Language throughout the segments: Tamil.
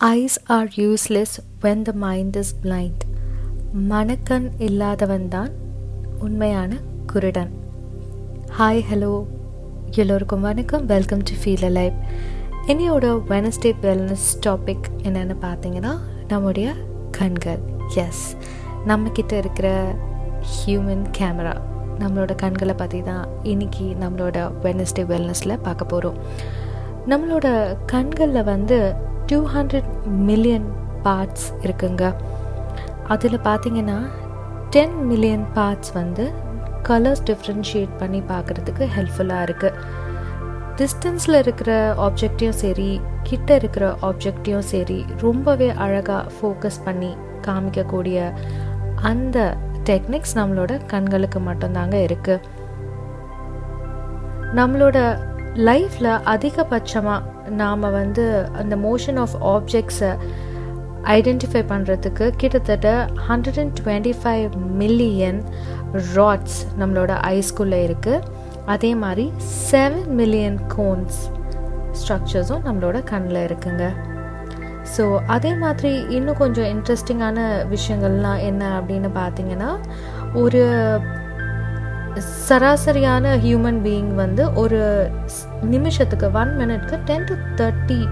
Eyes are useless when the mind is blind மனக்கண் இல்லாதவன் தான் உண்மையான குருடன். ஹாய் ஹலோ எல்லோருக்கும் வணக்கம். வெல்கம் டு ஃபீல் லைஃப் என்னையோட வெனஸ்டே வெல்னஸ் டாபிக் என்னென்னு பார்த்தீங்கன்னா நம்முடைய கண்கள். எஸ் நம்மக்கிட்ட இருக்கிற ஹியூமன் கேமரா நம்மளோட கண்களை பற்றி தான் இன்னைக்கு நம்மளோட வெனஸ்டே வெல்னஸில் பார்க்க போகிறோம் நம்மளோட கண்களில் வந்து டூ ஹண்ட்ரட் மில்லியன் பார்ட்ஸ் இருக்குங்க. அதில் பார்த்தீங்கன்னா டென் மில்லியன் பார்ட்ஸ் வந்து கலர்ஸ் டிஃப்ரென்ஷியேட் பண்ணி பார்க்குறதுக்கு ஹெல்ப்ஃபுல்லாக இருக்குது டிஸ்டன்ஸில் இருக்கிற ஆப்ஜெக்டையும் சரி கிட்ட இருக்கிற ஆப்ஜெக்டையும் சரி ரொம்பவே அழகாக ஃபோக்கஸ் பண்ணி காமிக்கக்கூடிய அந்த டெக்னிக்ஸ் நம்மளோட கண்களுக்கு மட்டும்தாங்க இருக்குது நம்மளோட லைஃப்பில் அதிகபட்சமாக நாம் வந்து அந்த மோஷன் ஆஃப் ஆப்ஜெக்ட்ஸை ஐடென்டிஃபை பண்ணுறதுக்கு கிட்டத்தட்ட hundred and twenty five million rods நம்மளோட ஐஸ்குள்ளே இருக்குது அதே மாதிரி செவன் மில்லியன் கோன்ஸ் ஸ்ட்ரக்சர்ஸும் நம்மளோட கண்ணில் இருக்குங்க. ஸோ அதே மாதிரி இன்னும் கொஞ்சம் இன்ட்ரெஸ்டிங்கான விஷயங்கள்லாம் என்ன அப்படின்னு பார்த்தீங்கன்னா ஒரு சராசரியான ஹியூமன் பீயிங் வந்து ஒரு நிமிஷத்துக்கு ஒன் மினிட்க்கு டென் டு தேர்ட்டி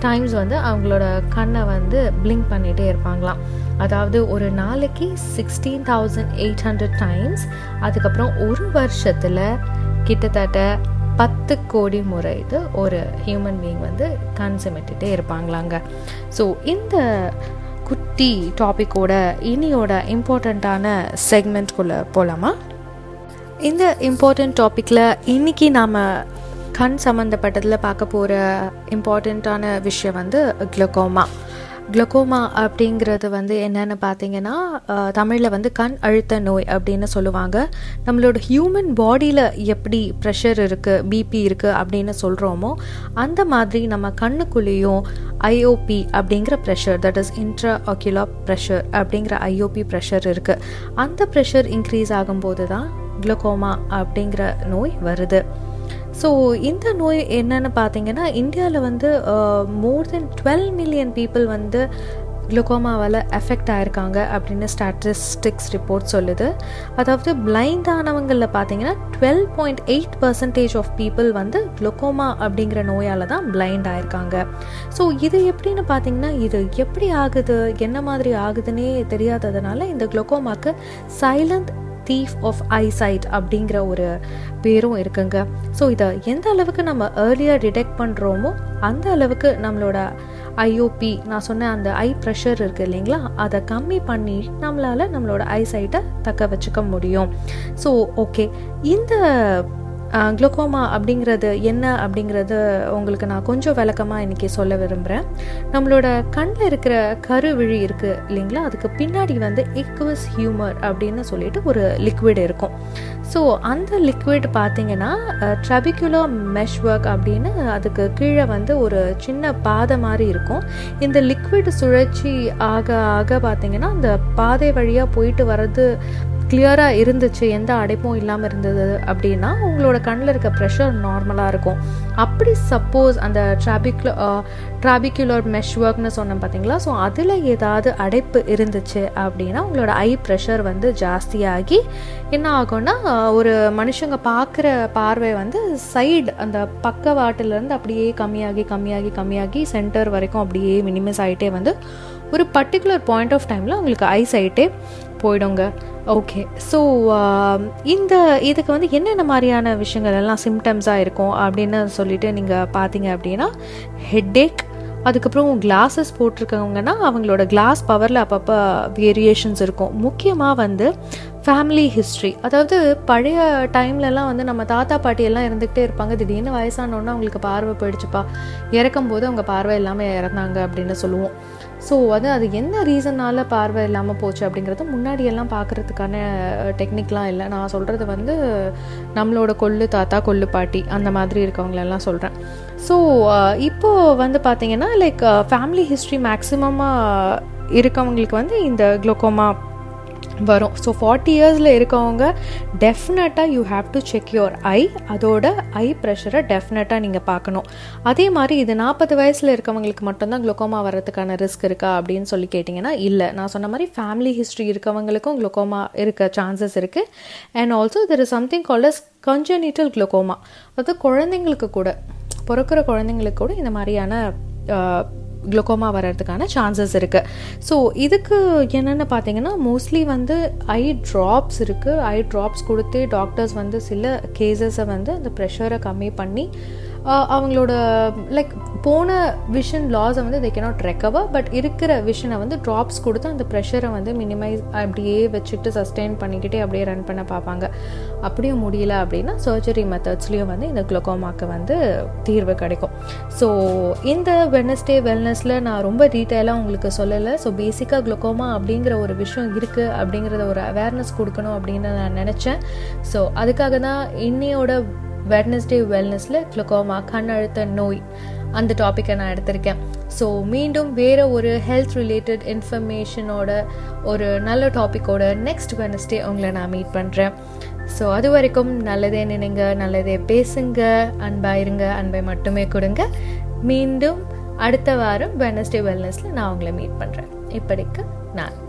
டைம்ஸ் வந்து அவங்களோட கண்ணை வந்து பிளிங்க் பண்ணிகிட்டே இருப்பாங்களாம். அதாவது ஒரு நாளைக்கு sixteen thousand eight hundred times அதுக்கப்புறம் ஒரு வருஷத்தில் கிட்டத்தட்ட பத்து கோடி முறை இது ஒரு ஹியூமன் பீயிங் வந்து கண் இருப்பாங்களாங்க. ஸோ இந்த குட்டி டாப்பிக்கோட இனியோட இம்பார்ட்டண்ட்டான செக்மெண்ட்குள்ளே போகலாமா இந்த இம்பார்ட்டண்ட் டாப்பிக்கில் இன்றைக்கி நாம் கண் சம்மந்தப்பட்டதில் பார்க்க போகிற இம்பார்ட்டண்ட்டான விஷயம் வந்து குளோகோமா குளோகோமா அப்படிங்கிறது வந்து என்னென்னு பார்த்தீங்கன்னா தமிழில் வந்து கண் அழுத்த நோய் அப்படின்னு சொல்லுவாங்க. நம்மளோட ஹியூமன் பாடியில் எப்படி ப்ரெஷர் இருக்குது பிபி இருக்குது அப்படின்னு சொல்கிறோமோ அந்த மாதிரி நம்ம கண்ணுக்குள்ளேயும் ஐஓபி அப்படிங்கிற pressure that is intra ocular pressure அப்படிங்கிற ஐஓபி ப்ரெஷர் இருக்குது அந்த ப்ரெஷர் இன்க்ரீஸ் ஆகும்போது தான் குளோகோமா அப்படிங்கிற நோய் வருது. ஸோ இந்த நோய் என்னன்னு பார்த்தீங்கன்னா இந்தியாவில் வந்து more than twelve million people வந்து குளுக்கோமாவால் எஃபெக்ட் ஆயிருக்காங்க அப்படின்னு ஸ்டாட்டிஸ்டிக்ஸ் ரிப்போர்ட் சொல்லுது. அதாவது பிளைண்ட் ஆனவங்களில் பார்த்தீங்கன்னா twelve point eight percentage of people வந்து குளுக்கோமா அப்படிங்கிற நோயால் தான் பிளைண்ட் ஆயிருக்காங்க. ஸோ இது எப்படின்னு பார்த்தீங்கன்னா இது எப்படி ஆகுது என்ன மாதிரி ஆகுதுன்னே தெரியாததுனால இந்த குளுக்கோமாக்கு சைலண்ட் தீஃப் ஆஃப் ஐசைட் அப்படிங்கிற ஒரு பேரும் இருக்குங்க. ஸோ இதை எந்த அளவுக்கு நம்ம ஏர்லியாக டிடெக்ட் பண்ணுறோமோ அந்த அளவுக்கு நம்மளோட ஐஓபி நான் சொன்ன அந்த ஐ ப்ரெஷர் இருக்குது இல்லைங்களா? அதை கம்மி பண்ணி நம்மளால் நம்மளோட ஐசைட்டை தக்க வச்சுக்க முடியும். ஸோ ஓகே இந்த குளோகோமா அப்படிங்கிறது என்ன அப்படிங்கிறது உங்களுக்கு நான் கொஞ்சம் விளக்கமாக இன்றைக்கி சொல்ல விரும்புகிறேன் நம்மளோட கண்ணில் இருக்கிற கருவிழி இருக்குது இல்லைங்களா? அதுக்கு பின்னாடி வந்து எக்வஸ் ஹியூமர் அப்படின்னு சொல்லிட்டு ஒரு லிக்விட் இருக்கும். ஸோ அந்த லிக்விட் பார்த்தீங்கன்னா ட்ரபிகுலோ மெஷ் ஒர்க் அப்படின்னு அதுக்கு கீழே வந்து ஒரு சின்ன பாதை மாதிரி இருக்கும். இந்த லிக்விட் சுழற்சி ஆக ஆக பார்த்தீங்கன்னா அந்த பாதை வழியாக போயிட்டு வர்றது கிளியராக இருந்துச்சு எந்த அடைப்பும் இல்லாமல் இருந்தது அப்படின்னா உங்களோட கண்ணில் இருக்க ப்ரெஷர் நார்மலாக இருக்கும். அப்படி சப்போஸ் அந்த ட்ராபிக்ல ட்ராபிகுலர் மெஷ் ஒர்க்னு சொன்னோம் பார்த்தீங்களா ஸோ அதில் ஏதாவது அடைப்பு இருந்துச்சு அப்படின்னா உங்களோட ஐ ப்ரெஷர் வந்து ஜாஸ்தியாகி என்ன ஆகும்னா ஒரு மனுஷங்க பார்க்குற பார்வை வந்து சைடு அந்த பக்கவாட்டிலேருந்து அப்படியே கம்மியாகி கம்மியாகி கம்மியாகி சென்டர் வரைக்கும் அப்படியே மினிமஸ் ஆகிட்டே வந்து ஒரு பர்டிகுலர் பாயிண்ட் ஆஃப் டைமில் உங்களுக்கு ஐ சைட்டே போயிடுங்க. ஓகே ஸோ um, இந்த இதுக்கு வந்து என்னென்ன மாதிரியான விஷயங்கள் எல்லாம் சிம்டம்ஸாக இருக்கும் அப்படின்னு சொல்லிட்டு நீங்கள் பார்த்தீங்க அப்படின்னா ஹெட்டேக் அதுக்கப்புறம் கிளாஸஸ் போட்டிருக்கவங்கன்னா அவங்களோட கிளாஸ் பவரில் அப்பப்போ வேரியேஷன்ஸ் இருக்கும். முக்கியமாக வந்து ஃபேமிலி ஹிஸ்ட்ரி அதாவது பழைய டைம்லலாம் வந்து நம்ம தாத்தா பாட்டி எல்லாம் இருந்துக்கிட்டே இருப்பாங்க. திடீர்னு வயசானோன்னா அவங்களுக்கு பார்வை போயிடுச்சுப்பா. இறக்கும் போது அவங்க பார்வை இல்லாமல் இறந்தாங்க அப்படின்னு சொல்லுவோம். ஸோ அது அது என்ன ரீசனால் பார்வை இல்லாமல் போச்சு அப்படிங்கிறது முன்னாடி எல்லாம் பார்க்குறதுக்கான டெக்னிக்லாம் இல்லை. நான் சொல்கிறது வந்து நம்மளோட கொள்ளு தாத்தா கொள்ளு பாட்டி அந்த மாதிரி இருக்கவங்களெல்லாம் சொல்கிறேன் ஸோ இப்போது வந்து பார்த்திங்கன்னா லைக் ஃபேமிலி ஹிஸ்ட்ரி மேக்ஸிமமாக இருக்கவங்களுக்கு வந்து இந்த குளோக்கோமா வரும். ஸோ ஃபார்ட்டி இயர்ஸில் இருக்கவங்க டெஃபினட்டாக you have to check your eye அதோட ஐ ப்ரெஷரை டெஃபினட்டாக நீங்கள் பார்க்கணும். அதே மாதிரி இது நாற்பது வயசில் இருக்கவங்களுக்கு மட்டும்தான் குளுக்கோமா வர்றதுக்கான ரிஸ்க் இருக்கா அப்படின்னு சொல்லி கேட்டிங்கன்னா இல்லை. நான் சொன்ன மாதிரி ஃபேமிலி ஹிஸ்ட்ரி இருக்கவங்களுக்கும் குளுக்கோமா இருக்க சான்சஸ் இருக்குது and also there is something called as congenital glaucoma அது குழந்தைங்களுக்கு கூட பிறக்கிற குழந்தைங்களுக்கு கூட இந்த மாதிரியான குளுக்கோமா வர்றதுக்கான சான்சஸ் இருக்குது ஸோ இதுக்கு என்னென்னு பார்த்தீங்கன்னா மோஸ்ட்லி வந்து ஐ ட்ராப்ஸ் இருக்குது ஐ ட்ராப்ஸ் கொடுத்து டாக்டர்ஸ் வந்து சில கேசஸை வந்து அந்த ப்ரெஷரை கம்மி பண்ணி அவங்களோட லைக் போன விஷன் லாஸை வந்து தே கேனாட் ரெக்கவர் பட் இருக்கிற விஷனை வந்து ட்ராப்ஸ் கொடுத்து அந்த ப்ரெஷரை வந்து மினிமைஸ் அப்படியே வச்சுட்டு சஸ்டெயின் பண்ணிக்கிட்டே அப்படியே ரன் பண்ண பார்ப்பாங்க. அப்படியும் முடியல அப்படின்னா சர்ஜரி மெத்தட்ஸ்லேயும் வந்து இந்த குளோகோமாக்கு வந்து தீர்வு கிடைக்கும். ஸோ இந்த வெனஸ்டே வெல்னஸில் நான் ரொம்ப டீட்டெயிலாக உங்களுக்கு சொல்லலை. ஸோ பேசிக்காக குளோகோமா அப்படிங்கிற ஒரு விஷயம் இருக்குது அப்படிங்கிறத ஒரு அவேர்னஸ் கொடுக்கணும் அப்படின்னு நான் நினச்சேன். ஸோ அதுக்காக தான் இன்னையோட வெட்னஸ்டே வெல்னஸில் குளுக்கோமா கண் அழுத்த நோய். அந்த டாப்பிக்கை நான் எடுத்திருக்கேன். ஸோ மீண்டும் வேறு ஒரு ஹெல்த் ரிலேட்டட் இன்ஃபர்மேஷனோட ஒரு நல்ல டாப்பிக்கோட நெக்ஸ்ட் வெனஸ்டே உங்களை நான் மீட் பண்ணுறேன் ஸோ அது வரைக்கும் நல்லதே நினைங்க நல்லதே பேசுங்க அன்பாயிருங்க அன்பை மட்டுமே கொடுங்க. மீண்டும் அடுத்த வாரம் வெனஸ்டே வெல்னஸில் நான் உங்களை மீட் பண்ணுறேன் இப்படிக்கு நான்